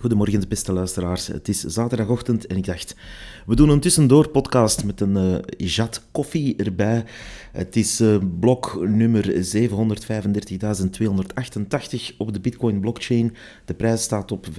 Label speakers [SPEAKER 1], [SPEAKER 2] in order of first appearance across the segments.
[SPEAKER 1] Goedemorgen, beste luisteraars. Het is zaterdagochtend en ik dacht, we doen een tussendoor podcast met een uh, jat koffie erbij. Het is uh, blok nummer 735.288 op de Bitcoin blockchain. De prijs staat op 35.890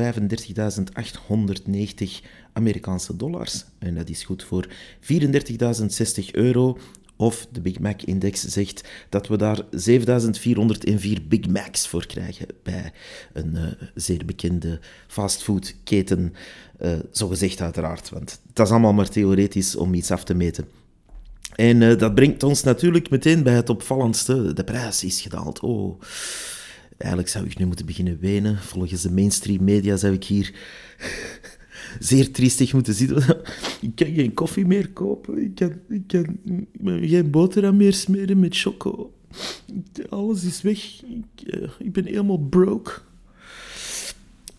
[SPEAKER 1] Amerikaanse dollars en dat is goed voor 34.060 euro. Of de Big Mac Index zegt dat we daar 7404 Big Macs voor krijgen bij een uh, zeer bekende fastfoodketen. Uh, zo gezegd uiteraard, want dat is allemaal maar theoretisch om iets af te meten. En uh, dat brengt ons natuurlijk meteen bij het opvallendste. De prijs is gedaald. Oh, eigenlijk zou ik nu moeten beginnen wenen. Volgens de mainstream media zou ik hier zeer triestig moeten zitten. ik kan geen koffie meer kopen. Ik kan, geen boterham meer smeren met choco. Alles is weg. Ik, eh, ik ben helemaal broke.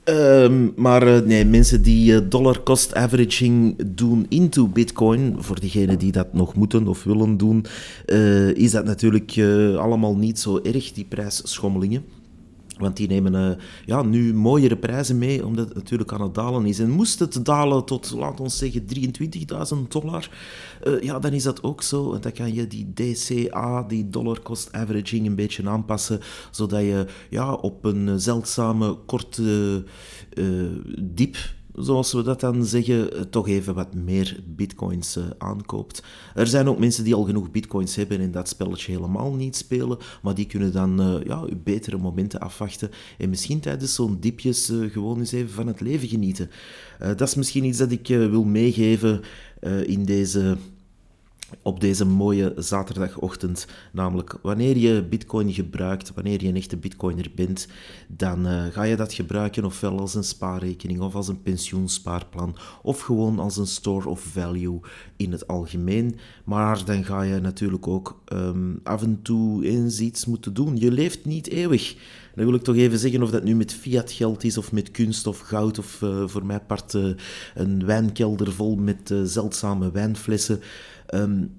[SPEAKER 1] Ehm, maar uh, nee, mensen die uh, dollar cost averaging doen into bitcoin, voor diegenen die dat nog moeten of willen doen, is dat natuurlijk allemaal niet zo erg, die prijsschommelingen. Want die nemen uh, ja, nu mooiere prijzen mee, omdat het natuurlijk aan het dalen is. En moest het dalen tot, laten we zeggen, 23.000 dollar, uh, ja, dan is dat ook zo. En dan kan je die DCA, die dollar cost averaging, een beetje aanpassen, zodat je ja, op een zeldzame korte uh, diep zoals we dat dan zeggen, eh, toch even wat meer bitcoins uh, aankoopt. Er zijn ook mensen die al genoeg bitcoins hebben en dat spelletje helemaal niet spelen, maar die kunnen dan uh, ja, betere momenten afwachten en misschien tijdens zo'n diepjes gewoon eens even van het leven genieten. dat is misschien iets dat ik wil meegeven in deze op deze mooie zaterdagochtend. Namelijk, wanneer je Bitcoin gebruikt, wanneer je een echte Bitcoiner bent, dan uh, ga je dat gebruiken ofwel als een spaarrekening of als een pensioenspaarplan of gewoon als een store of value in het algemeen. Maar dan ga je natuurlijk ook um, af en toe eens iets moeten doen. Je leeft niet eeuwig. Dan wil ik toch even zeggen of dat nu met fiat geld is of met kunst of goud of uh, voor mij part uh, een wijnkelder vol met zeldzame wijnflessen. Um,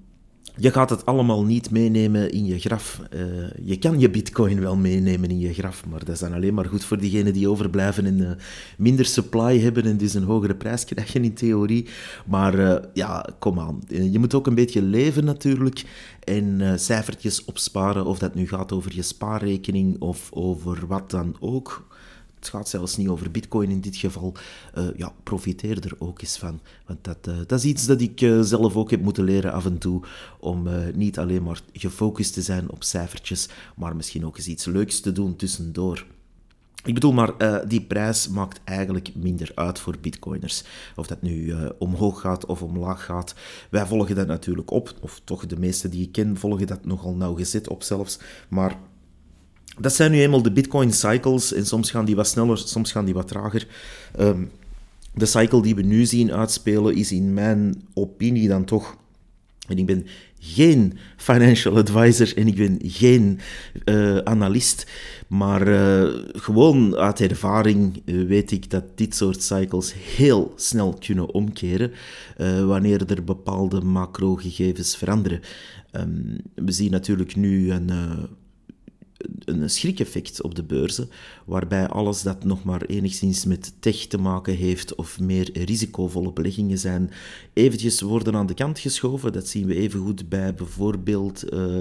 [SPEAKER 1] je gaat het allemaal niet meenemen in je graf. Uh, je kan je bitcoin wel meenemen in je graf, maar dat is dan alleen maar goed voor diegenen die overblijven en uh, minder supply hebben en dus een hogere prijs krijgen in theorie. Maar uh, ja, kom aan. Je moet ook een beetje leven natuurlijk en cijfertjes opsparen, of dat nu gaat over je spaarrekening of over wat dan ook het gaat zelfs niet over bitcoin in dit geval, uh, ja, profiteer er ook eens van. Want dat, uh, dat is iets dat ik uh, zelf ook heb moeten leren af en toe, om niet alleen maar gefocust te zijn op cijfertjes, maar misschien ook eens iets leuks te doen tussendoor. Ik bedoel, maar die prijs maakt eigenlijk minder uit voor bitcoiners. Of dat nu omhoog gaat of omlaag gaat. Wij volgen dat natuurlijk op, of toch de meeste die ik ken volgen dat nogal nauwgezet op zelfs. Maar dat zijn nu eenmaal de Bitcoin cycles en soms gaan die wat sneller, soms gaan die wat trager. Um, de cycle die we nu zien uitspelen is in mijn opinie dan toch, en ik ben geen financial advisor en ik ben geen uh, analist, maar uh, gewoon uit ervaring uh, weet ik dat dit soort cycles heel snel kunnen omkeren wanneer er bepaalde macro-gegevens veranderen. Um, we zien natuurlijk nu een een schrikeffect op de beurzen, waarbij alles dat nog maar enigszins met tech te maken heeft of meer risicovolle beleggingen zijn, eventjes worden aan de kant geschoven. Dat zien we even goed bij bijvoorbeeld uh,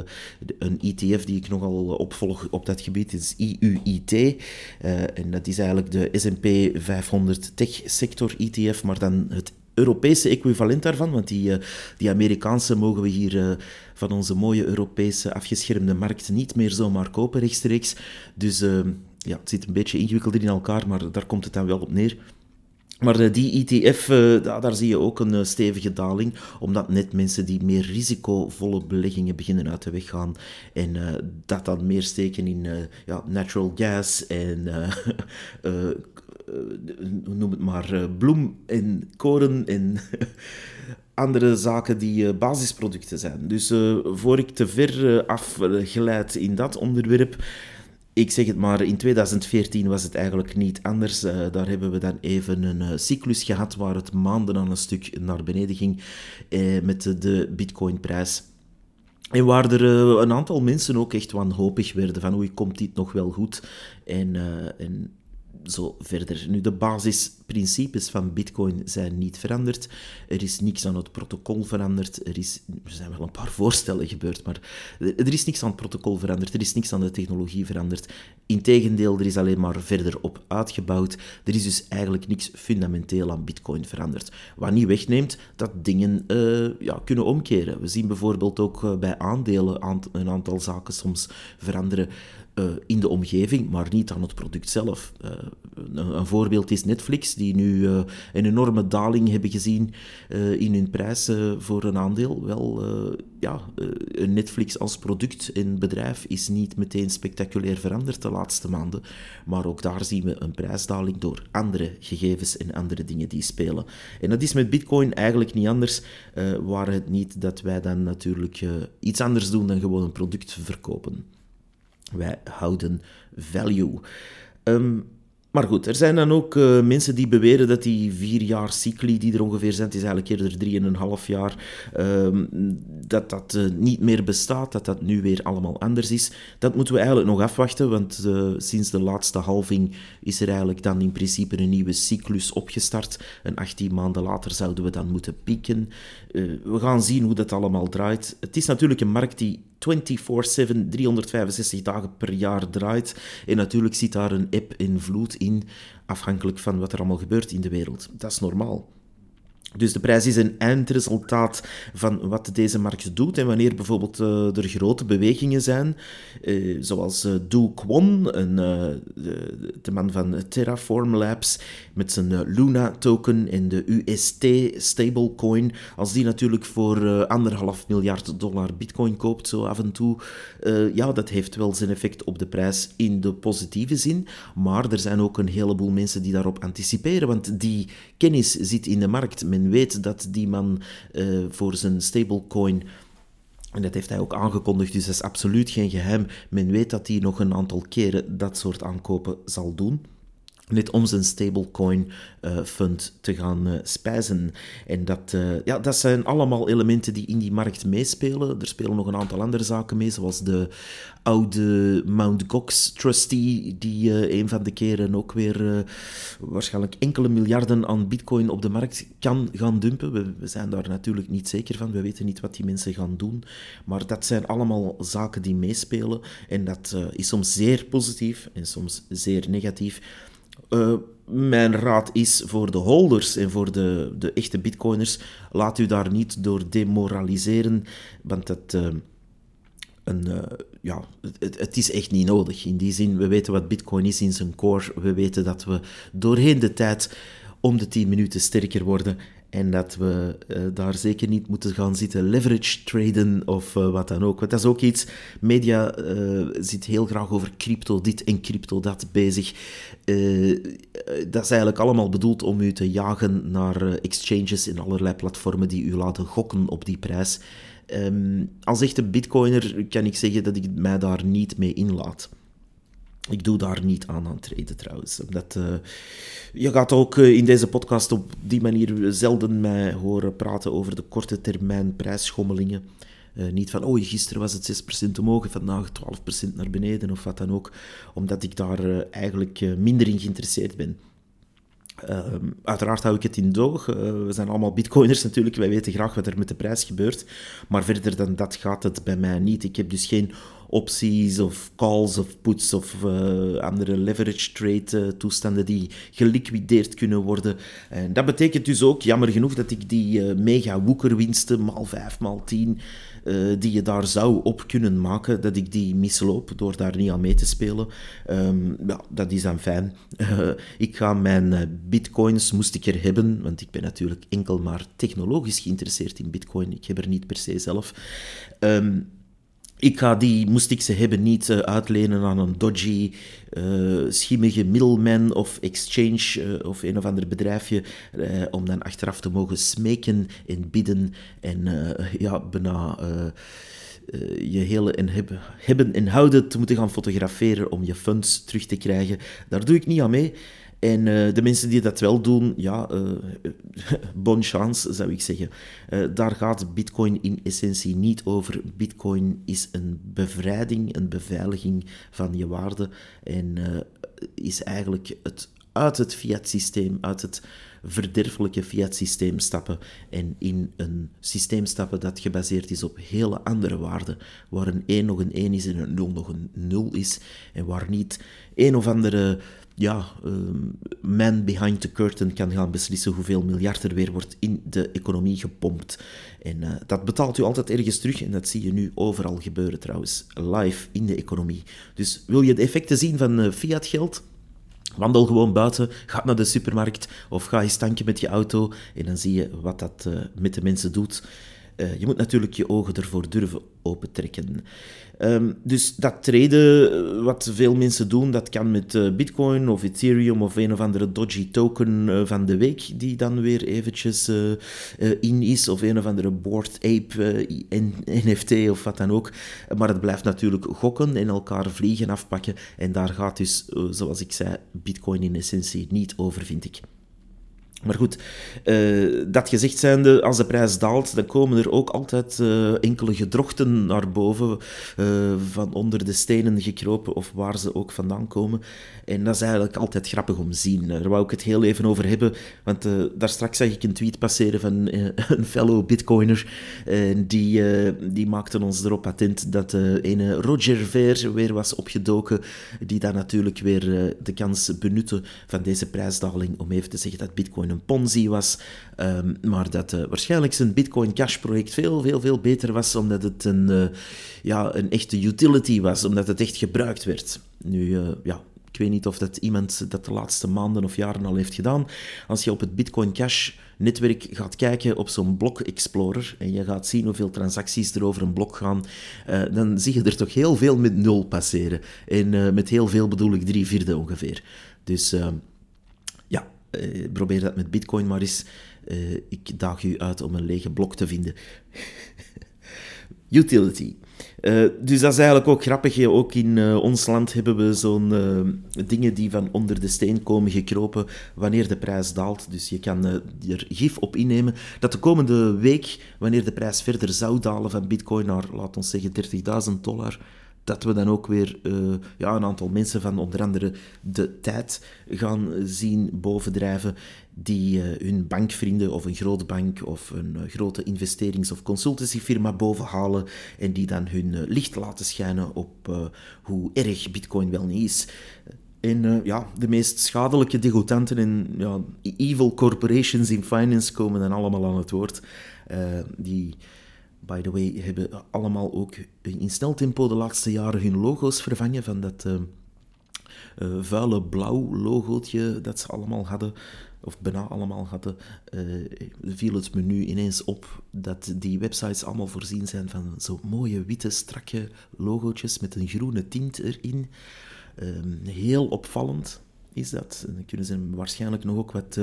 [SPEAKER 1] een ETF die ik nogal opvolg op dat gebied, is IUIT. Eh, en dat is eigenlijk de S&P 500 Tech Sector ETF, maar dan het Europese equivalent daarvan, want die, uh, die Amerikaanse mogen we hier uh, van onze mooie Europese afgeschermde markt niet meer zomaar kopen rechtstreeks. Dus uh, ja, het zit een beetje ingewikkelder in elkaar, maar daar komt het dan wel op neer. Maar die ETF, daar zie je ook een stevige daling, omdat net mensen die meer risicovolle beleggingen beginnen uit de weg gaan en dat dan meer steken in ja, natural gas en uh, noem het maar, uh, bloem en koren en andere zaken die basisproducten zijn. Dus voor ik te ver afgeleid in dat onderwerp, ik zeg het maar, in 2014 was het eigenlijk niet anders. daar hebben we dan even een cyclus gehad waar het maanden aan een stuk naar beneden ging met de bitcoinprijs. En waar er een aantal mensen ook echt wanhopig werden van oei, komt dit nog wel goed? En, en zo verder. Nu, de basisprincipes van Bitcoin zijn niet veranderd. Er is niks aan het protocol veranderd. Er, is, er zijn wel een paar voorstellen gebeurd, maar er is niks aan het protocol veranderd. Er is niks aan de technologie veranderd. Integendeel, er is alleen maar verder op uitgebouwd. Er is dus eigenlijk niks fundamenteel aan Bitcoin veranderd. Wat niet wegneemt dat dingen uh, ja, kunnen omkeren. We zien bijvoorbeeld ook uh, bij aandelen een aantal zaken soms veranderen. Uh, in de omgeving, maar niet aan het product zelf. Uh, een, een, voorbeeld is Netflix, die nu uh, een enorme daling hebben gezien in hun prijs voor een aandeel. Wel, ja, Netflix als product en bedrijf is niet meteen spectaculair veranderd de laatste maanden, maar ook daar zien we een prijsdaling door andere gegevens en andere dingen die spelen. En dat is met Bitcoin eigenlijk niet anders, waar het niet dat wij dan natuurlijk iets anders doen dan gewoon een product verkopen. Wij houden value. Um, maar goed, er zijn dan ook uh, mensen die beweren dat die vier jaar cycli die er ongeveer zijn, het is eigenlijk eerder drieënhalf jaar, um, dat dat uh, niet meer bestaat, dat dat nu weer allemaal anders is. Dat moeten we eigenlijk nog afwachten, want uh, sinds de laatste halving is er eigenlijk dan in principe een nieuwe cyclus opgestart. En 18 maanden later zouden we dan moeten pieken. we gaan zien hoe dat allemaal draait. Het is natuurlijk een markt die 24-7, 365 dagen per jaar draait. En natuurlijk zit daar een eb en vloed in, afhankelijk van wat er allemaal gebeurt in de wereld. Dat is normaal. Dus de prijs is een eindresultaat van wat deze markt doet. En wanneer bijvoorbeeld uh, er grote bewegingen zijn, uh, zoals uh, Do Kwon, een, de, de, man van Terraform Labs, met zijn Luna-token en de UST stablecoin, als die natuurlijk voor anderhalf miljard dollar bitcoin koopt, zo af en toe, ja, dat heeft wel zijn effect op de prijs in de positieve zin. Maar er zijn ook een heleboel mensen die daarop anticiperen, want die kennis zit in de markt. Men weet dat die man uh, voor zijn stablecoin. En dat heeft hij ook aangekondigd, dus dat is absoluut geen geheim. Men weet dat hij nog een aantal keren dat soort aankopen zal doen net om zijn stablecoin uh, fund te gaan uh, spijzen. En dat, uh, ja, dat zijn allemaal elementen die in die markt meespelen. Er spelen nog een aantal andere zaken mee, zoals de oude Mount Gox trustee, die een van de keren ook weer waarschijnlijk enkele miljarden aan bitcoin op de markt kan gaan dumpen. We, we, zijn daar natuurlijk niet zeker van, we weten niet wat die mensen gaan doen. Maar dat zijn allemaal zaken die meespelen. En dat is soms zeer positief en soms zeer negatief. Uh, mijn raad is voor de holders en voor de, de echte bitcoiners, laat u daar niet door demoraliseren, want het, uh, een, uh, ja, het, het, is echt niet nodig. In die zin, we weten wat bitcoin is in zijn core, we weten dat we doorheen de tijd om de 10 minuten sterker worden en dat we uh, daar zeker niet moeten gaan zitten leverage traden of uh, wat dan ook. Want dat is ook iets, media uh, zit heel graag over crypto dit en crypto dat bezig. dat is eigenlijk allemaal bedoeld om u te jagen naar exchanges en allerlei platformen die u laten gokken op die prijs. Um, als echte bitcoiner kan ik zeggen dat ik mij daar niet mee inlaat. Ik doe daar niet aan aan treden trouwens. Omdat, uh, je gaat ook uh, in deze podcast op die manier zelden mij horen praten over de korte termijn prijsschommelingen. Uh, niet van, oh, gisteren was het 6% omhoog, vandaag 12% naar beneden of wat dan ook. Omdat ik daar eigenlijk minder in geïnteresseerd ben. Ehm, uiteraard hou ik het in doog. We zijn allemaal bitcoiners natuurlijk. Wij weten graag wat er met de prijs gebeurt. Maar verder dan dat gaat het bij mij niet. Ik heb dus geen opties of calls of puts of uh, andere leverage trade uh, toestanden die geliquideerd kunnen worden. En dat betekent dus ook, jammer genoeg, dat ik die mega woekerwinsten, maal 5, maal 10, die je daar zou op kunnen maken, dat ik die misloop door daar niet aan mee te spelen. Um, ja, dat is dan fijn. ik ga mijn bitcoins, moest ik er hebben, want ik ben natuurlijk enkel maar technologisch geïnteresseerd in bitcoin. Ik heb er niet per se zelf. Um, ik ga die, moest ik ze hebben, niet uh, uitlenen aan een dodgy, uh, schimmige middleman of exchange uh, of een of ander bedrijfje, om dan achteraf te mogen smeken en bidden en ja, bijna je hele en hebben, hebben en houden te moeten gaan fotograferen om je funds terug te krijgen. Daar doe ik niet aan mee. En uh, de mensen die dat wel doen, ja, uh, bon chance zou ik zeggen. Uh, daar gaat Bitcoin in essentie niet over. Bitcoin is een bevrijding, een beveiliging van je waarde. En is eigenlijk het uit het fiat-systeem, uit het verderfelijke fiat-systeem stappen en in een systeem stappen dat gebaseerd is op hele andere waarden, waar een 1 nog een 1 is en een 0 nog een 0 is, en waar niet een of andere ja, ehm, man behind the curtain kan gaan beslissen hoeveel miljard er weer wordt in de economie gepompt. En uh, dat betaalt u altijd ergens terug en dat zie je nu overal gebeuren trouwens, live in de economie. Dus wil je de effecten zien van uh, fiat geld? Wandel gewoon buiten, ga naar de supermarkt of ga eens tanken met je auto en dan zie je wat dat uh, met de mensen doet. Uh, je moet natuurlijk je ogen ervoor durven opentrekken. Um, dus dat traden, eh, wat veel mensen doen, dat kan met uh, Bitcoin of Ethereum of een of andere dodgy token van de week, die dan weer eventjes in is, of een of andere Bored Ape NFT of wat dan ook. Maar het blijft natuurlijk gokken en elkaar vliegen afpakken. En daar gaat dus, zoals ik zei, Bitcoin in essentie niet over, vind ik. Maar goed, uh, dat gezegd zijnde, als de prijs daalt, dan komen er ook altijd uh, enkele gedrochten naar boven, uh, van onder de stenen gekropen of waar ze ook vandaan komen. En dat is eigenlijk altijd grappig om te zien. Daar wou ik het heel even over hebben, want daar straks zag ik een tweet passeren van een fellow bitcoiner. die, die maakte ons erop attent dat een Roger Ver weer was opgedoken, die dan natuurlijk weer de kans benutte van deze prijsdaling om even te zeggen dat bitcoin een ponzi was, um, maar dat uh, waarschijnlijk zijn Bitcoin Cash project veel, veel, veel beter was, omdat het een, uh, ja, een echte utility was, omdat het echt gebruikt werd. Nu, uh, ja, ik weet niet of dat iemand dat de laatste maanden of jaren al heeft gedaan. Als je op het Bitcoin Cash netwerk gaat kijken op zo'n blok explorer en je gaat zien hoeveel transacties er over een blok gaan, dan zie je er toch heel veel met nul passeren. En met heel veel bedoel ik drie vierde ongeveer. Dus uh, uh, probeer dat met Bitcoin maar eens. Uh, ik daag u uit om een lege blok te vinden. Utility. Uh, dus dat is eigenlijk ook grappig. Ook in ons land hebben we zo'n dingen die van onder de steen komen gekropen wanneer de prijs daalt. Dus je kan er gif op innemen dat de komende week, wanneer de prijs verder zou dalen van bitcoin naar, laat ons zeggen, 30.000 dollar, dat we dan ook weer uh, ja, een aantal mensen van onder andere de tijd gaan zien bovendrijven die uh, hun bankvrienden of een grote bank of een uh, grote investerings- of consultancyfirma bovenhalen en die dan hun licht laten schijnen op hoe erg bitcoin wel niet is. En ja, de meest schadelijke degoutanten en ja, evil corporations in finance komen dan allemaal aan het woord. die by the way, hebben allemaal ook in snel tempo de laatste jaren hun logo's vervangen van dat uh, uh, vuile blauw logootje dat ze allemaal hadden, of bijna allemaal hadden, uh, viel het menu ineens op dat die websites allemaal voorzien zijn van zo mooie witte strakke logootjes met een groene tint erin. Ehm, heel opvallend is dat. En dan kunnen ze waarschijnlijk nog ook wat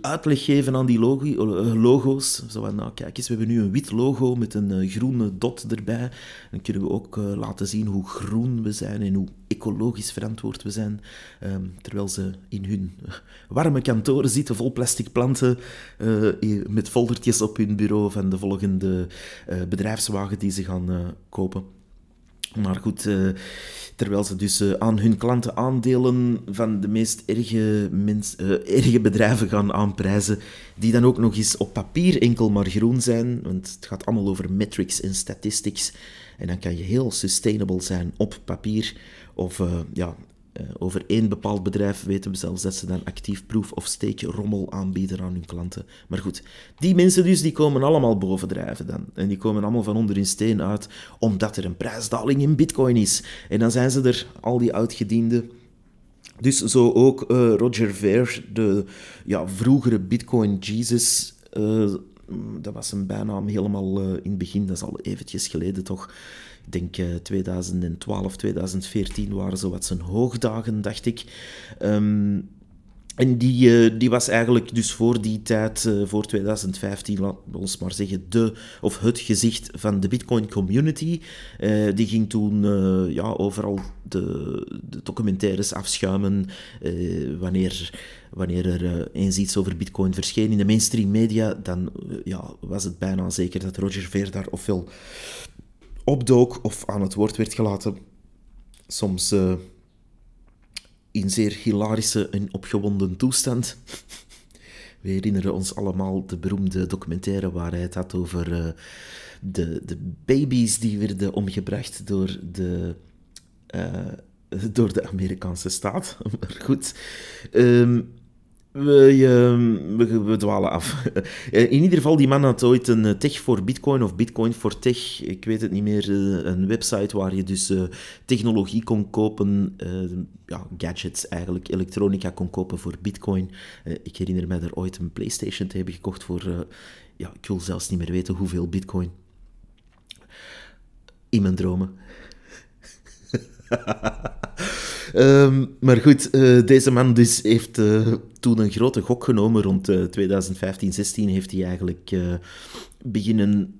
[SPEAKER 1] uitleg geven aan die eh, logo's. Zo van, nou kijk eens, we hebben nu een wit logo met een uh, groene dot erbij. Dan kunnen we ook uh, laten zien hoe groen we zijn en hoe ecologisch verantwoord we zijn. Um, terwijl ze in hun warme kantoren zitten vol plastic planten uh, met foldertjes op hun bureau van de volgende bedrijfswagen die ze gaan kopen. Maar goed, uh, terwijl ze dus uh, aan hun klanten aandelen van de meest erge, mens, uh, erge bedrijven gaan aanprijzen, die dan ook nog eens op papier enkel maar groen zijn, want het gaat allemaal over metrics en statistics. En dan kan je heel sustainable zijn op papier, of ja, over één bepaald bedrijf weten we zelfs dat ze dan actief proof of stake rommel aanbieden aan hun klanten. Maar goed, die mensen dus, die komen allemaal bovendrijven dan. En die komen allemaal van onder in steen uit, omdat er een prijsdaling in bitcoin is. En dan zijn ze er, al die uitgedienden... Dus zo ook uh, Roger Ver, de ja, vroegere Bitcoin Jesus, uh, dat was een bijnaam helemaal in het begin, dat is al eventjes geleden toch ik denk 2012, eh, 2014 waren zo wat zijn hoogdagen, dacht ik. Um, en die, uh, die was eigenlijk dus voor die tijd, uh, voor 2015, laten we ons maar zeggen, de, of het gezicht van de Bitcoin community. Die ging toen ja, overal de, de, documentaires afschuimen wanneer, wanneer er eens iets over Bitcoin verscheen in de mainstream media. Dan ja, was het bijna zeker dat Roger Ver daar ofwel opdook of aan het woord werd gelaten. Soms uh, in zeer hilarische en opgewonden toestand. We herinneren ons allemaal de beroemde documentaire waar hij het had over uh, de, de baby's die werden omgebracht door de, uh, door de Amerikaanse staat. Maar goed. Um, we, we, we, dwalen af. In ieder geval, die man had ooit een eh, tech voor bitcoin of bitcoin voor tech. Ik weet het niet meer. Eh, een website waar je dus technologie kon kopen. Ja, gadgets eigenlijk. Elektronica kon kopen voor bitcoin. ik herinner me er ooit een Playstation te hebben gekocht voor... ja, ik wil zelfs niet meer weten hoeveel bitcoin. In mijn dromen. Um, maar goed, uh, deze man dus heeft uh, toen een grote gok genomen. Rond uh, 2015, 16 heeft hij eigenlijk beginnen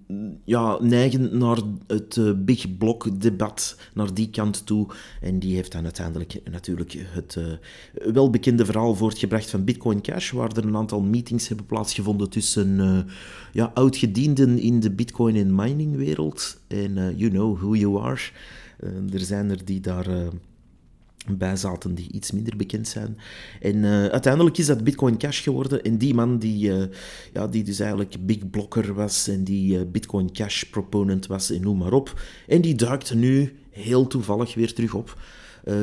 [SPEAKER 1] ja, neigen naar het big block debat, naar die kant toe. En die heeft dan uiteindelijk natuurlijk het welbekende verhaal voortgebracht van Bitcoin Cash, waar er een aantal meetings hebben plaatsgevonden tussen ja, oudgedienden in de Bitcoin en mining wereld. En you know who you are. er zijn er die daar bij zaten die iets minder bekend zijn. En uh, uiteindelijk is dat Bitcoin Cash geworden. En die man die, uh, ja, die dus eigenlijk big blocker was en die uh, Bitcoin Cash proponent was en noem maar op. En die duikt nu heel toevallig weer terug op.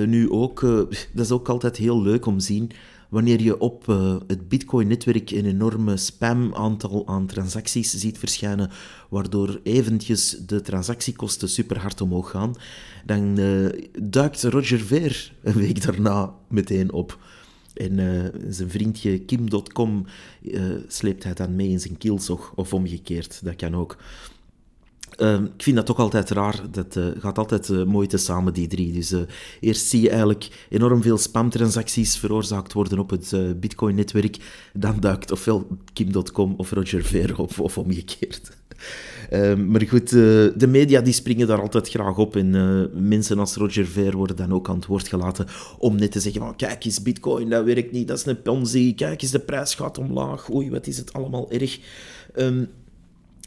[SPEAKER 1] nu ook, dat is ook altijd heel leuk om te zien wanneer je op uh, het Bitcoin-netwerk een enorme spam-aantal aan transacties ziet verschijnen, waardoor eventjes de transactiekosten super hard omhoog gaan, dan uh, duikt Roger Ver een week daarna meteen op. En uh, zijn vriendje Kim.com sleept hij dan mee in zijn kielzog, of omgekeerd, dat kan ook. Uh, ik vind dat toch altijd raar. Dat uh, gaat altijd uh, mooi te samen, die drie. Dus uh, eerst zie je eigenlijk enorm veel spamtransacties veroorzaakt worden op het Bitcoin-netwerk. Dan duikt ofwel Kim.com of Roger Ver of omgekeerd. Ehm, maar goed, de media die springen daar altijd graag op. En mensen als Roger Ver worden dan ook aan het woord gelaten om net te zeggen van kijk eens, Bitcoin, dat werkt niet, dat is een ponzi. Kijk eens, de prijs gaat omlaag. Oei, wat is het allemaal erg. Um,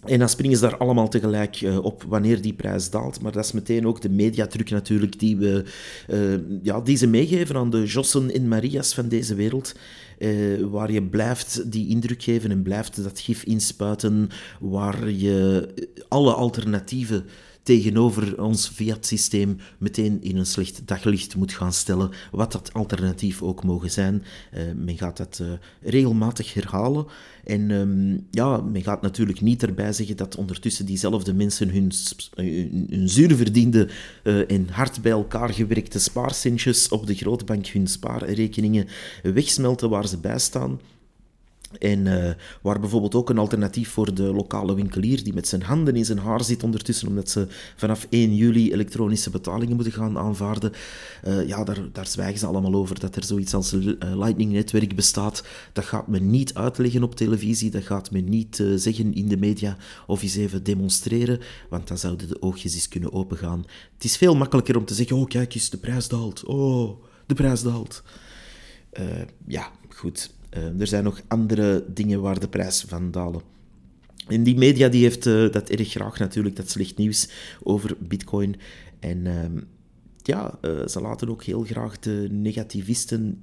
[SPEAKER 1] en dan springen ze daar allemaal tegelijk uh, op wanneer die prijs daalt. Maar dat is meteen ook de mediatruc natuurlijk die, we, uh, ja, die ze meegeven aan de Jossen en Marias van deze wereld. Uh, waar je blijft die indruk geven en blijft dat gif inspuiten. Waar je alle alternatieven tegenover ons fiat-systeem meteen in een slecht daglicht moet gaan stellen, wat dat alternatief ook mogen zijn. Uh, men gaat dat uh, regelmatig herhalen. En um, ja, men gaat natuurlijk niet erbij zeggen dat ondertussen diezelfde mensen hun, hun, hun zuurverdiende en hard bij elkaar gewerkte spaarcentjes op de grootbank hun spaarrekeningen wegsmelten waar ze bij staan. En uh, waar bijvoorbeeld ook een alternatief voor de lokale winkelier die met zijn handen in zijn haar zit ondertussen, omdat ze vanaf 1 juli elektronische betalingen moeten gaan aanvaarden. Uh, ja, daar, daar zwijgen ze allemaal over dat er zoiets als een uh, Lightning-netwerk bestaat. Dat gaat men niet uitleggen op televisie, dat gaat men niet zeggen in de media of eens even demonstreren, want dan zouden de oogjes eens kunnen opengaan. Het is veel makkelijker om te zeggen, oh kijk eens, de prijs daalt. Oh, de prijs daalt. ja, goed. Uh, er zijn nog andere dingen waar de prijs van dalen. En die media die heeft uh, dat erg graag natuurlijk, dat slecht nieuws over bitcoin. En uh, ja, eh, ze laten ook heel graag de negativisten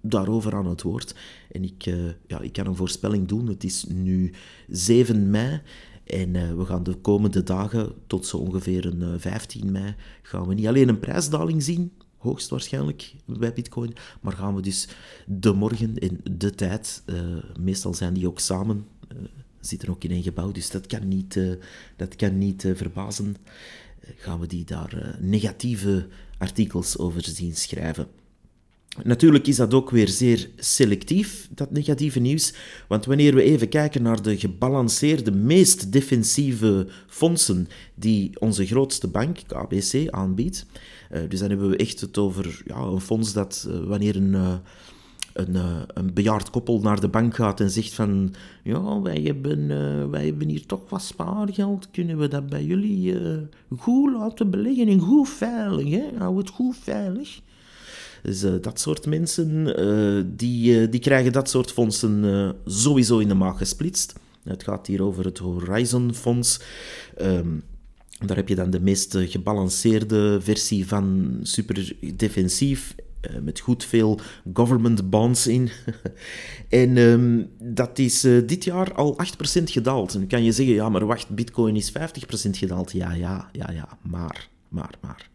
[SPEAKER 1] daarover aan het woord. En ik, ja, ik kan een voorspelling doen. Het is nu 7 mei. En we gaan de komende dagen, tot zo ongeveer een 15 mei, gaan we niet alleen een prijsdaling zien, hoogstwaarschijnlijk bij Bitcoin. Maar gaan we dus de morgen in de tijd, uh, meestal zijn die ook samen, uh, zitten ook in één gebouw, dus dat kan niet, uh, dat kan niet verbazen. gaan we die daar negatieve artikels over zien schrijven. Natuurlijk is dat ook weer zeer selectief, dat negatieve nieuws. Want wanneer we even kijken naar de gebalanceerde, meest defensieve fondsen die onze grootste bank, KBC, aanbiedt. Uh, dus dan hebben we echt het over ja, een fonds dat uh, wanneer een, uh, een, een, bejaard koppel naar de bank gaat en zegt van ja, wij hebben, wij hebben hier toch wat spaargeld, kunnen we dat bij jullie goed laten beleggen en goed veilig, hè? hou het goed veilig. Dus uh, dat soort mensen, uh, die, uh, die krijgen dat soort fondsen sowieso in de maag gesplitst. Het gaat hier over het Horizon Fonds. Um, daar heb je dan de meest gebalanceerde versie van super defensief uh, met goed veel government bonds in. en um, dat is uh, dit jaar al 8% gedaald. En dan kan je zeggen, ja, maar wacht, bitcoin is 50% gedaald. Ja, ja, ja, ja, maar, maar, maar.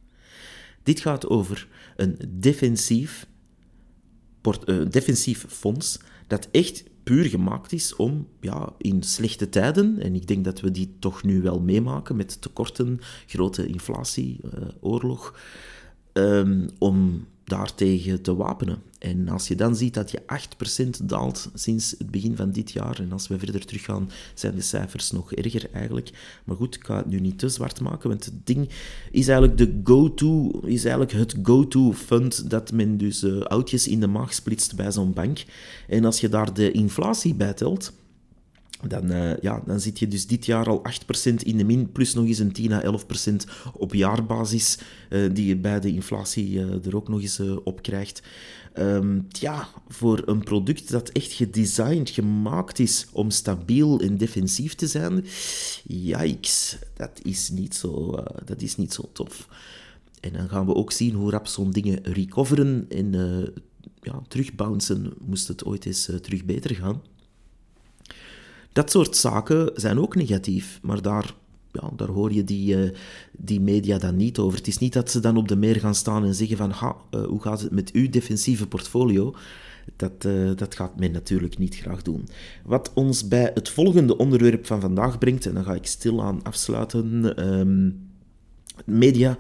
[SPEAKER 1] Dit gaat over een defensief, port, uh, defensief fonds dat echt puur gemaakt is om ja, in slechte tijden, en ik denk dat we die toch nu wel meemaken met tekorten, grote inflatie, uh, oorlog, um, om daartegen te wapenen. En als je dan ziet dat je 8% daalt sinds het begin van dit jaar, en als we verder teruggaan, zijn de cijfers nog erger eigenlijk. Maar goed, ik ga het nu niet te zwart maken, want het ding is eigenlijk de go-to, is eigenlijk het go-to fund dat men dus uh, oudjes in de maag splitst bij zo'n bank. En als je daar de inflatie bij telt, dan, uh, ja, dan zit je dus dit jaar al 8% in de min, plus nog eens een 10 à 11% op jaarbasis, uh, die je bij de inflatie uh, er ook nog eens op krijgt. Um, ja, voor een product dat echt gedesigned, gemaakt is om stabiel en defensief te zijn, yikes, dat is niet zo, dat is niet zo tof. En dan gaan we ook zien hoe rap zo'n dingen recoveren en ja, terugbouncen, moest het ooit eens terug beter gaan. Dat soort zaken zijn ook negatief, maar daar, ja, daar hoor je die, uh, die media dan niet over. Het is niet dat ze dan op de meer gaan staan en zeggen van, ha, uh, hoe gaat het met uw defensieve portfolio? Dat, uh, dat gaat men natuurlijk niet graag doen. Wat ons bij het volgende onderwerp van vandaag brengt, en dan ga ik stilaan afsluiten, um, media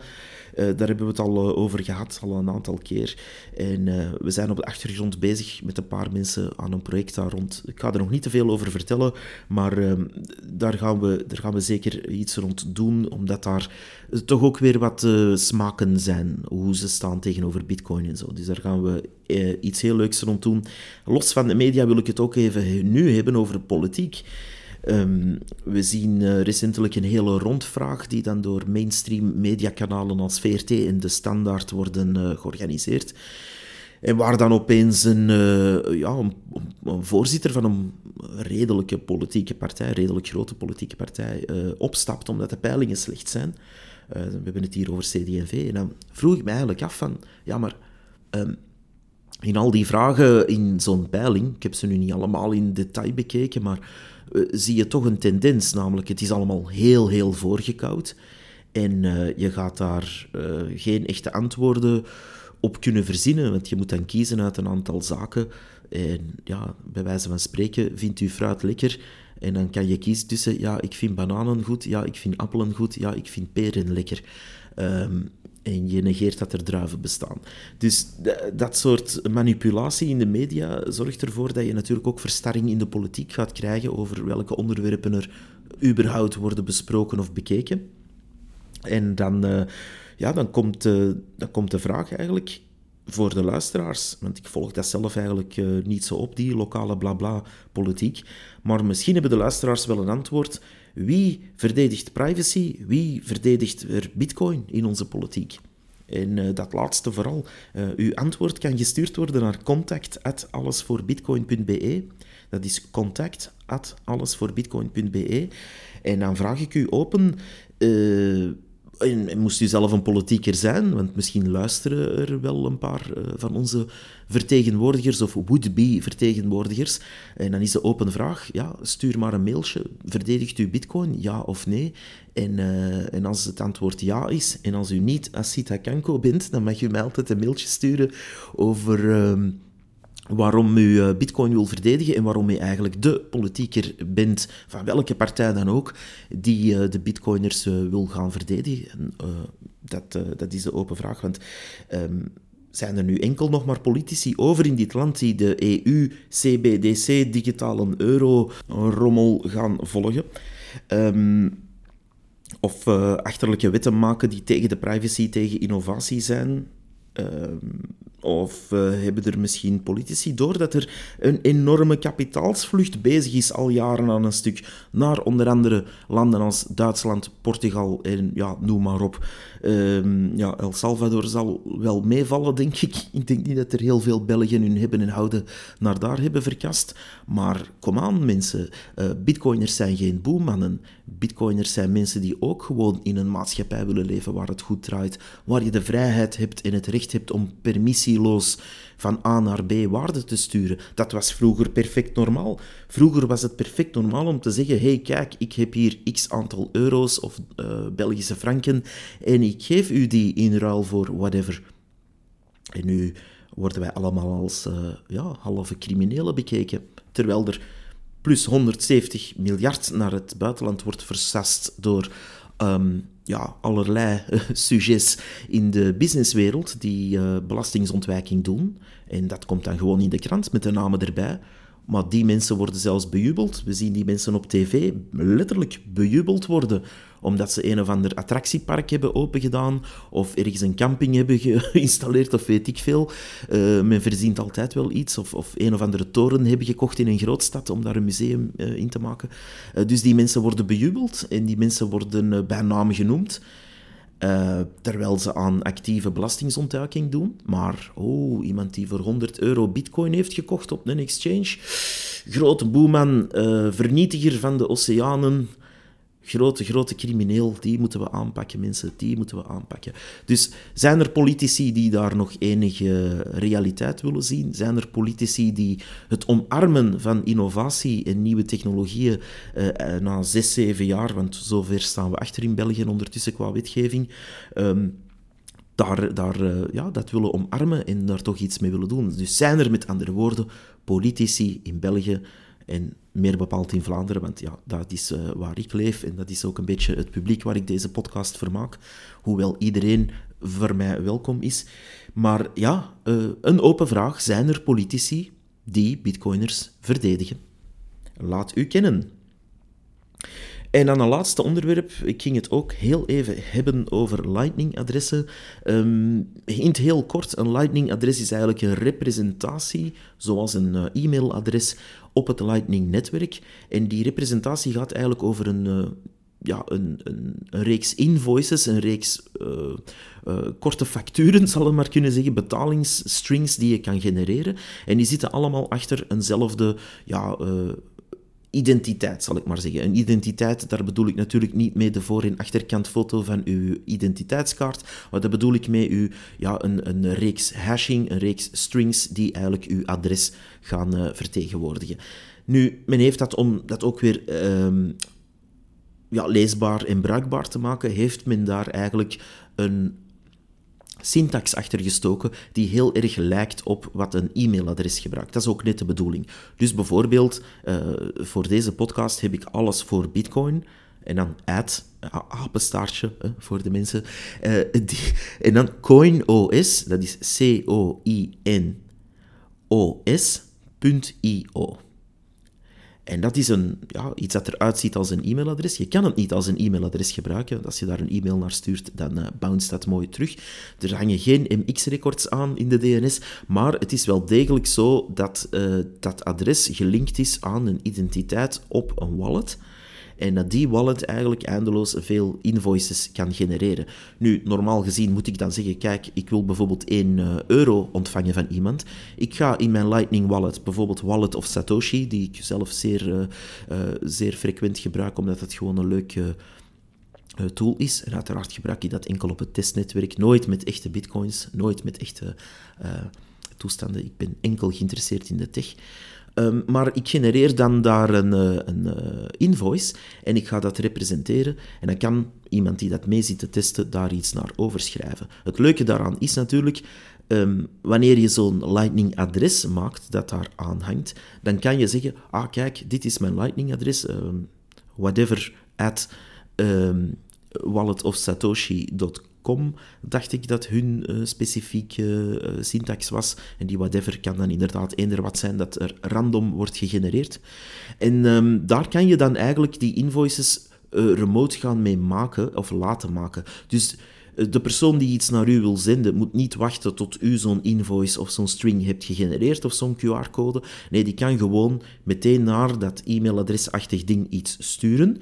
[SPEAKER 1] daar hebben we het al uh, over gehad, al een aantal keer. En uh, we zijn op de achtergrond bezig met een paar mensen aan een project daar rond. Ik ga er nog niet te veel over vertellen, maar ehm, daar, gaan we, daar gaan we zeker iets rond doen, omdat daar toch ook weer wat smaken zijn, hoe ze staan tegenover bitcoin en zo. Dus daar gaan we iets heel leuks rond doen. Los van de media wil ik het ook even nu hebben over politiek. Um, we zien uh, recentelijk een hele rondvraag die dan door mainstream mediakanalen als VRT en De Standaard worden uh, georganiseerd. En waar dan opeens een, uh, ja, een, voorzitter van een redelijke politieke partij, redelijk grote politieke partij, opstapt omdat de peilingen slecht zijn. we hebben het hier over CD&V. En dan vroeg ik me eigenlijk af van, ja maar... Um, in al die vragen in zo'n peiling, ik heb ze nu niet allemaal in detail bekeken, maar zie je toch een tendens. Namelijk, het is allemaal heel, heel voorgekoud. En uh, je gaat daar uh, geen echte antwoorden op kunnen verzinnen, want je moet dan kiezen uit een aantal zaken. En ja, bij wijze van spreken, vindt u fruit lekker? En dan kan je kiezen tussen, ja, ik vind bananen goed, ja, ik vind appelen goed, ja, ik vind peren lekker. Um, en je negeert dat er druiven bestaan. Dus dat soort manipulatie in de media zorgt ervoor dat je natuurlijk ook verstarring in de politiek gaat krijgen over welke onderwerpen er überhaupt worden besproken of bekeken. En dan, uh, ja, dan, komt, uh, dan komt de vraag eigenlijk voor de luisteraars, want ik volg dat zelf eigenlijk uh, niet zo op, die lokale blabla politiek, maar misschien hebben de luisteraars wel een antwoord wie verdedigt privacy? Wie verdedigt er bitcoin in onze politiek? En uh, dat laatste vooral. Uh, uw antwoord kan gestuurd worden naar contact@allesvoorbitcoin.be. Dat is contact@allesvoorbitcoin.be. En dan vraag ik u open. Uh, en moest u zelf een politieker zijn, want misschien luisteren er wel een paar uh, van onze vertegenwoordigers of would-be vertegenwoordigers. En dan is de open vraag, ja, stuur maar een mailtje. Verdedigt u bitcoin, ja of nee? En, uh, en als het antwoord ja is, en als u niet Asita Kanko bent, dan mag u mij altijd een mailtje sturen over... Uh, waarom u eh, bitcoin wil verdedigen en waarom u eigenlijk de politieker bent, van welke partij dan ook, die uh, de bitcoiners uh, wil gaan verdedigen. dat, dat is de open vraag, want um, zijn er nu enkel nog maar politici over in dit land die de EU, CBDC, digitale euro-rommel gaan volgen? Um, of achterlijke wetten maken die tegen de privacy, tegen innovatie zijn? Um, of uh, hebben er misschien politici door dat er een enorme kapitaalsvlucht bezig is al jaren aan een stuk naar onder andere landen als Duitsland, Portugal en ja, noem maar op. Um, ja, El Salvador zal wel meevallen, denk ik. Ik denk niet dat er heel veel Belgen hun hebben en houden naar daar hebben verkast. Maar kom aan, mensen. Uh, bitcoiners zijn geen boemannen. Bitcoiners zijn mensen die ook gewoon in een maatschappij willen leven waar het goed draait, waar je de vrijheid hebt en het recht hebt om permissie van A naar B waarde te sturen. Dat was vroeger perfect normaal. Vroeger was het perfect normaal om te zeggen: hey, kijk, ik heb hier x aantal euro's of uh, Belgische franken en ik geef u die in ruil voor whatever. En nu worden wij allemaal als uh, ja, halve criminelen bekeken, terwijl er plus 170 miljard naar het buitenland wordt versast door um, ja, allerlei uh, sujets in de businesswereld die uh, belastingsontwijking doen. En dat komt dan gewoon in de krant met de namen erbij. Maar die mensen worden zelfs bejubeld. We zien die mensen op tv letterlijk bejubeld worden omdat ze een of ander attractiepark hebben opengedaan of ergens een camping hebben geïnstalleerd of weet ik veel. Uh, men verzint altijd wel iets of, of een of andere toren hebben gekocht in een grootstad om daar een museum uh, in te maken. Uh, dus die mensen worden bejubeld en die mensen worden bij naam genoemd. Uh, terwijl ze aan actieve belastingsontduiking doen. Maar, oh, iemand die voor 100 euro bitcoin heeft gekocht op een exchange. Grote boeman, uh, vernietiger van de oceanen grote, grote crimineel, die moeten we aanpakken, mensen, die moeten we aanpakken. Dus zijn er politici die daar nog enige realiteit willen zien? Zijn er politici die het omarmen van innovatie en nieuwe technologieën eh, eh na zes, zeven jaar, want zover staan we achter in België ondertussen qua wetgeving, um, daar, daar, uh, ja, dat willen omarmen en daar toch iets mee willen doen. Dus zijn er met andere woorden politici in België en meer bepaald in Vlaanderen, want ja, dat is uh, waar ik leef en dat is ook een beetje het publiek waar ik deze podcast vermaak. Hoewel iedereen voor mij welkom is. Maar ja, uh, een open vraag. Zijn er politici die bitcoiners verdedigen? Laat u kennen. En dan een laatste onderwerp. Ik ging het ook heel even hebben over Lightning-adressen. Um, in het heel kort, een Lightning-adres is eigenlijk een representatie, zoals een uh, e-mailadres, op het Lightning-netwerk. En die representatie gaat eigenlijk over een... Uh, ja, een, een, een, reeks invoices, een reeks uh, korte facturen, zal ik maar kunnen zeggen, betalingsstrings die je kan genereren. En die zitten allemaal achter eenzelfde ja, identiteit, zal ik maar zeggen. Een identiteit, daar bedoel ik natuurlijk niet mee de voor- en achterkantfoto van uw identiteitskaart, maar daar bedoel ik mee uw, ja, een, een reeks hashing, een reeks strings die eigenlijk uw adres gaan uh, vertegenwoordigen. Nu, men heeft dat om dat ook weer um, ja, leesbaar en bruikbaar te maken, heeft men daar eigenlijk een syntax achtergestoken die heel erg lijkt op wat een e-mailadres gebruikt. Dat is ook net de bedoeling. Dus bijvoorbeeld, uh, voor deze podcast heb ik alles voor Bitcoin en dan add, apenstaartje uh, voor de mensen, die, en dan CoinOS, dat is C-O-I-N-O-S.io. En dat is een, ja, iets dat eruit ziet als een e-mailadres. Je kan het niet als een e-mailadres gebruiken. Als je daar een e-mail naar stuurt, dan uh, bounce dat mooi terug. Er hangen geen MX-records aan in de DNS, maar het is wel degelijk zo dat uh, dat adres gelinkt is aan een identiteit op een wallet. En dat die wallet eigenlijk eindeloos veel invoices kan genereren. Nu, normaal gezien moet ik dan zeggen, kijk, ik wil bijvoorbeeld 1 uh, euro ontvangen van iemand. Ik ga in mijn Lightning wallet, bijvoorbeeld Wallet of Satoshi, die ik zelf zeer, uh, uh, zeer frequent gebruik, omdat het gewoon een leuk tool is. En uiteraard gebruik ik dat enkel op het testnetwerk, nooit met echte bitcoins, nooit met echte toestanden. Ik ben enkel geïnteresseerd in de tech. Um, maar ik genereer dan daar een, uh, een uh, invoice en ik ga dat representeren. En dan kan iemand die dat mee zit te testen daar iets naar overschrijven. Het leuke daaraan is natuurlijk, um, wanneer je zo'n Lightning-adres maakt dat daar aanhangt, dan kan je zeggen, ah kijk, dit is mijn Lightning-adres, um, whatever, at dacht ik dat hun uh, specifieke uh, syntax was. En die whatever kan dan inderdaad eender wat zijn dat er random wordt gegenereerd. En um, daar kan je dan eigenlijk die invoices uh, remote gaan mee maken of laten maken. Dus de persoon die iets naar u wil zenden, moet niet wachten tot u zo'n invoice of zo'n string hebt gegenereerd of zo'n QR-code. Nee, die kan gewoon meteen naar dat e-mailadresachtig ding iets sturen.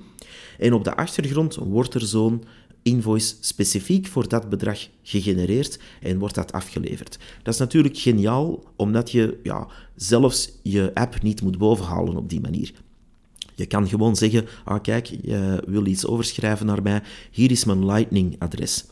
[SPEAKER 1] En op de achtergrond wordt er zo'n invoice specifiek voor dat bedrag gegenereerd en wordt dat afgeleverd. Dat is natuurlijk geniaal, omdat je ja, zelfs je app niet moet bovenhalen op die manier. Je kan gewoon zeggen, ah kijk, je wil iets overschrijven naar mij, hier is mijn Lightning-adres.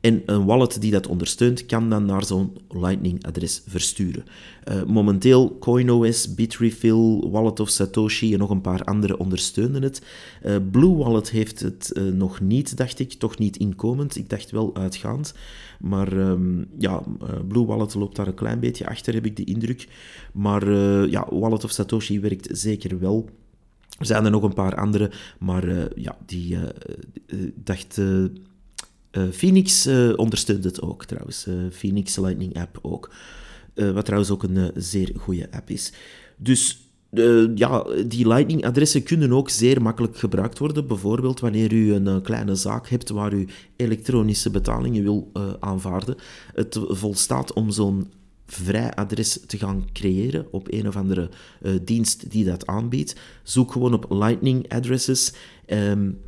[SPEAKER 1] En een wallet die dat ondersteunt, kan dan naar zo'n Lightning-adres versturen. Uh, momenteel CoinOS, Bitrefill, Wallet of Satoshi en nog een paar andere ondersteunen het. Uh, Blue Wallet heeft het uh, nog niet, dacht ik, toch niet inkomend. Ik dacht wel uitgaand. Maar um, ja, Blue Wallet loopt daar een klein beetje achter, heb ik de indruk. Maar ja, Wallet of Satoshi werkt zeker wel. Er zijn er nog een paar andere, maar ja, die dacht Phoenix uh, ondersteunt het ook trouwens. Uh, Phoenix Lightning App ook. wat trouwens ook een zeer goede app is. Dus ja, die Lightning-adressen kunnen ook zeer makkelijk gebruikt worden. Bijvoorbeeld wanneer u een kleine zaak hebt waar u elektronische betalingen wil aanvaarden. Het volstaat om zo'n vrij adres te gaan creëren op een of andere dienst die dat aanbiedt. Zoek gewoon op Lightning Addresses. Um,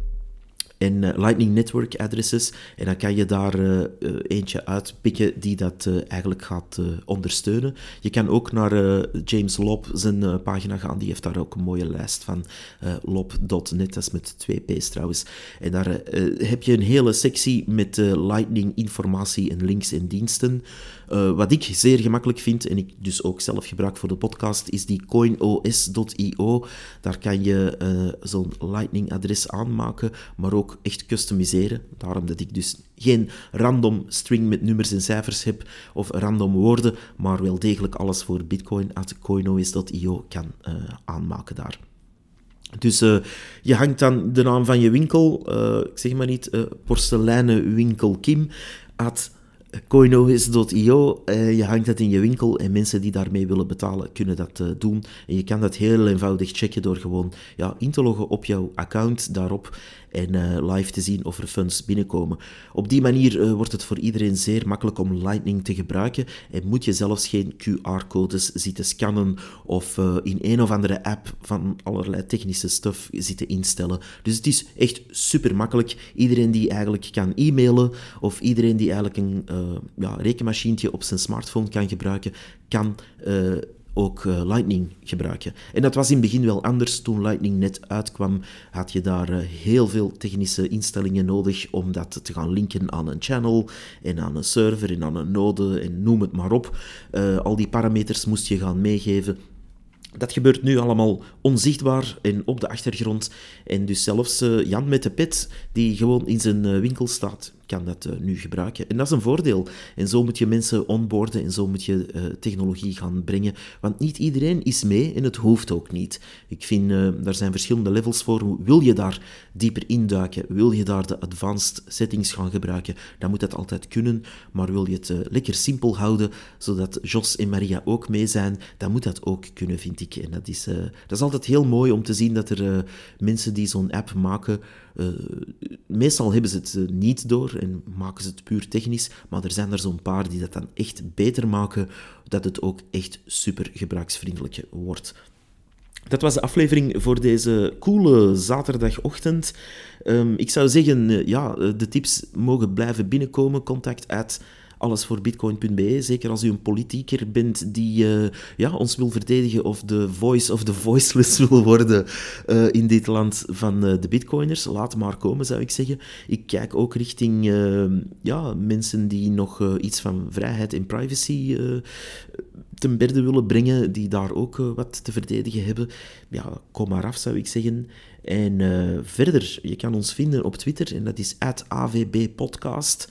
[SPEAKER 1] en uh, Lightning Network addresses. En dan kan je daar uh, eentje uitpikken die dat eigenlijk gaat ondersteunen. Je kan ook naar James Lob zijn pagina gaan. Die heeft daar ook een mooie lijst van lob.net. Dat is met twee p's trouwens. En daar heb je een hele sectie met Lightning informatie en links en diensten. Wat ik zeer gemakkelijk vind, en ik dus ook zelf gebruik voor de podcast, is die coinos.io. Daar kan je zo'n Lightning-adres aanmaken, maar ook echt customiseren. Daarom dat ik dus geen random string met nummers en cijfers heb of random woorden, maar wel degelijk alles voor Bitcoin uit coinos.io kan uh, aanmaken daar. Dus je hangt dan de naam van je winkel, ik zeg maar niet, porseleinenwinkel Kim, at Coinois.io, uh, je hangt dat in je winkel en mensen die daarmee willen betalen kunnen dat uh, doen. En je kan dat heel eenvoudig checken door gewoon ja, in te loggen op jouw account daarop en uh, live te zien of er funds binnenkomen. Op die manier wordt het voor iedereen zeer makkelijk om Lightning te gebruiken en moet je zelfs geen QR-codes zitten scannen of in een of andere app van allerlei technische stuff zitten instellen. Dus het is echt super makkelijk. Iedereen die eigenlijk kan e-mailen of iedereen die eigenlijk een ja, rekenmachientje op zijn smartphone kan gebruiken, kan ook uh, Lightning gebruiken. En dat was in het begin wel anders. Toen Lightning net uitkwam, had je daar heel veel technische instellingen nodig om dat te gaan linken aan een channel en aan een server en aan een node en noem het maar op. al die parameters moest je gaan meegeven. Dat gebeurt nu allemaal onzichtbaar en op de achtergrond. En dus zelfs Jan met de pet, die gewoon in zijn winkel staat, kan dat uh, nu gebruiken. En dat is een voordeel. En zo moet je mensen onboorden en zo moet je uh, technologie gaan brengen. Want niet iedereen is mee en het hoeft ook niet. Ik vind, uh, daar zijn verschillende levels voor. Wil je daar dieper induiken? Wil je daar de advanced settings gaan gebruiken? Dan moet dat altijd kunnen. Maar wil je het lekker simpel houden, zodat Jos en Maria ook mee zijn, dan moet dat ook kunnen, vind ik. En dat is, dat is altijd heel mooi om te zien dat er mensen die zo'n app maken, meestal hebben ze het niet door en maken ze het puur technisch, maar er zijn er zo'n paar die dat dan echt beter maken, dat het ook echt super gebruiksvriendelijk wordt. Dat was de aflevering voor deze coole zaterdagochtend. Um, ik zou zeggen, eh, ja, de tips mogen blijven binnenkomen. Contact at allesvoorbitcoin.be. Zeker als u een politieker bent die uh, ja, ons wil verdedigen of de voice of the voiceless wil worden uh, in dit land van uh, de bitcoiners. Laat maar komen, zou ik zeggen. Ik kijk ook richting ja, mensen die nog iets van vrijheid en privacy ten berde willen brengen, die daar ook wat te verdedigen hebben. Ja, kom maar af, zou ik zeggen. En verder, je kan ons vinden op Twitter en dat is @avbpodcast.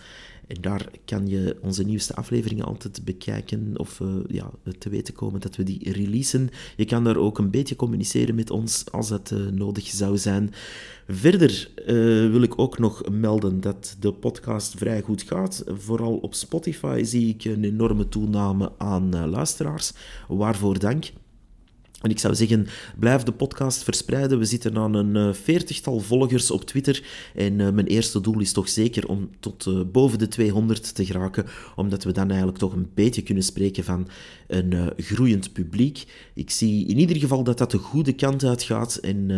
[SPEAKER 1] En daar kan je onze nieuwste afleveringen altijd bekijken of uh, ja, te weten komen dat we die releasen. Je kan daar ook een beetje communiceren met ons als dat uh, nodig zou zijn. Verder uh, wil ik ook nog melden dat de podcast vrij goed gaat. Vooral op Spotify zie ik een enorme toename aan luisteraars. Waarvoor dank. En ik zou zeggen, blijf de podcast verspreiden. We zitten aan een uh, veertigtal volgers op Twitter. En uh, mijn eerste doel is toch zeker om tot uh, boven de 200 te geraken. Omdat we dan eigenlijk toch een beetje kunnen spreken van een groeiend publiek. Ik zie in ieder geval dat dat de goede kant uit gaat. En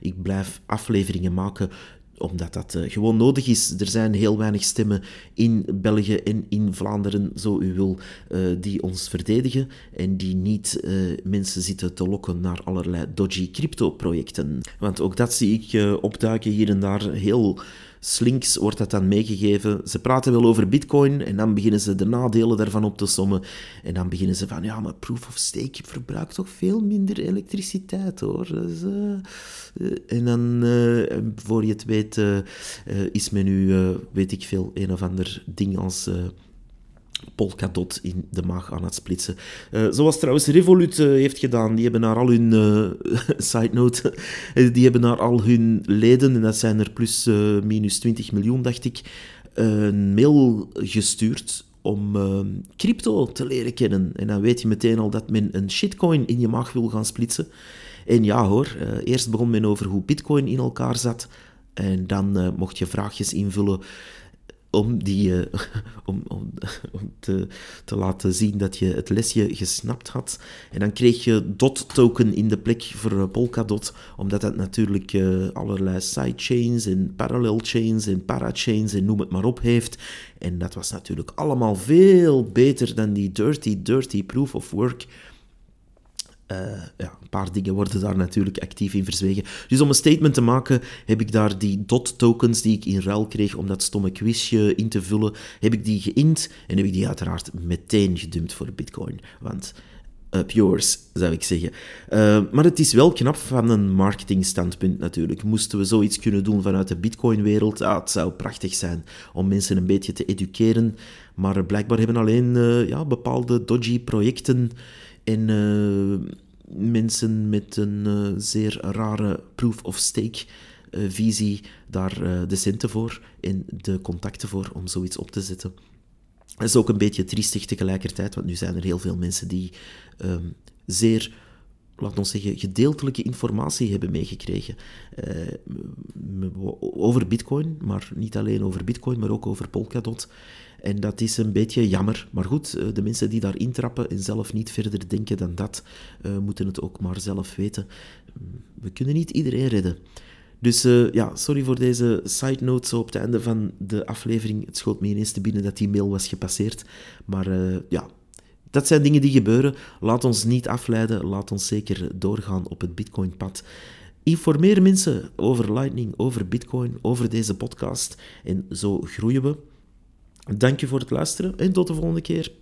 [SPEAKER 1] ik blijf afleveringen maken omdat dat uh, gewoon nodig is. Er zijn heel weinig stemmen in België en in Vlaanderen, zo u wil, uh, die ons verdedigen en die niet uh, mensen zitten te lokken naar allerlei dodgy crypto-projecten. Want ook dat zie ik opduiken hier en daar heel slinks wordt dat dan meegegeven. Ze praten wel over bitcoin en dan beginnen ze de nadelen daarvan op te sommen. En dan beginnen ze van, ja, maar proof of stake verbruikt toch veel minder elektriciteit, hoor. Dus, uh, en dan, uh, voor je het weet, is men nu, weet ik veel, een of ander ding als Polkadot in de maag aan het splitsen. Uh, zoals trouwens Revolut uh, heeft gedaan. Die hebben naar al hun, uh, side note, die hebben naar al hun leden, en dat zijn er plus minus 20 miljoen, dacht ik, een mail gestuurd om crypto te leren kennen. En dan weet je meteen al dat men een shitcoin in je maag wil gaan splitsen. En ja hoor, eerst begon men over hoe bitcoin in elkaar zat. En dan mocht je vraagjes invullen om, die, uh, om, om, te, te, laten zien dat je het lesje gesnapt had. En dan kreeg je dot-token in de plek voor uh, Polkadot, omdat dat natuurlijk uh, allerlei sidechains en parallel chains en parachains en noem het maar op heeft. En dat was natuurlijk allemaal veel beter dan die dirty, dirty proof of work uh, ja, een paar dingen worden daar natuurlijk actief in verzwegen. Dus om een statement te maken, heb ik daar die DOT-tokens die ik in ruil kreeg om dat stomme quizje in te vullen, heb ik die geïnt en heb ik die uiteraard meteen gedumpt voor Bitcoin. Want up yours, zou ik zeggen. Uh, maar het is wel knap van een marketingstandpunt natuurlijk. Moesten we zoiets kunnen doen vanuit de Bitcoin-wereld, ah, het zou prachtig zijn om mensen een beetje te educeren. Maar blijkbaar hebben alleen uh, ja, bepaalde dodgy projecten en uh, mensen met een uh, zeer rare proof-of-stake uh, visie daar de centen voor en de contacten voor om zoiets op te zetten. Dat is ook een beetje triestig tegelijkertijd, want nu zijn er heel veel mensen die um, zeer laat ons zeggen, gedeeltelijke informatie hebben meegekregen. Over Bitcoin, maar niet alleen over Bitcoin, maar ook over Polkadot. En dat is een beetje jammer. Maar goed, eh, de mensen die daar intrappen en zelf niet verder denken dan dat, uh, moeten het ook maar zelf weten. Mm, we kunnen niet iedereen redden. Dus uh, ja, sorry voor deze side note zo op het einde van de aflevering. Het schoot me ineens te binnen dat die mail was gepasseerd. Maar ja, dat zijn dingen die gebeuren. Laat ons niet afleiden. Laat ons zeker doorgaan op het Bitcoin-pad. Informeer mensen over Lightning, over Bitcoin, over deze podcast. En zo groeien we. Dank je voor het luisteren en tot de volgende keer.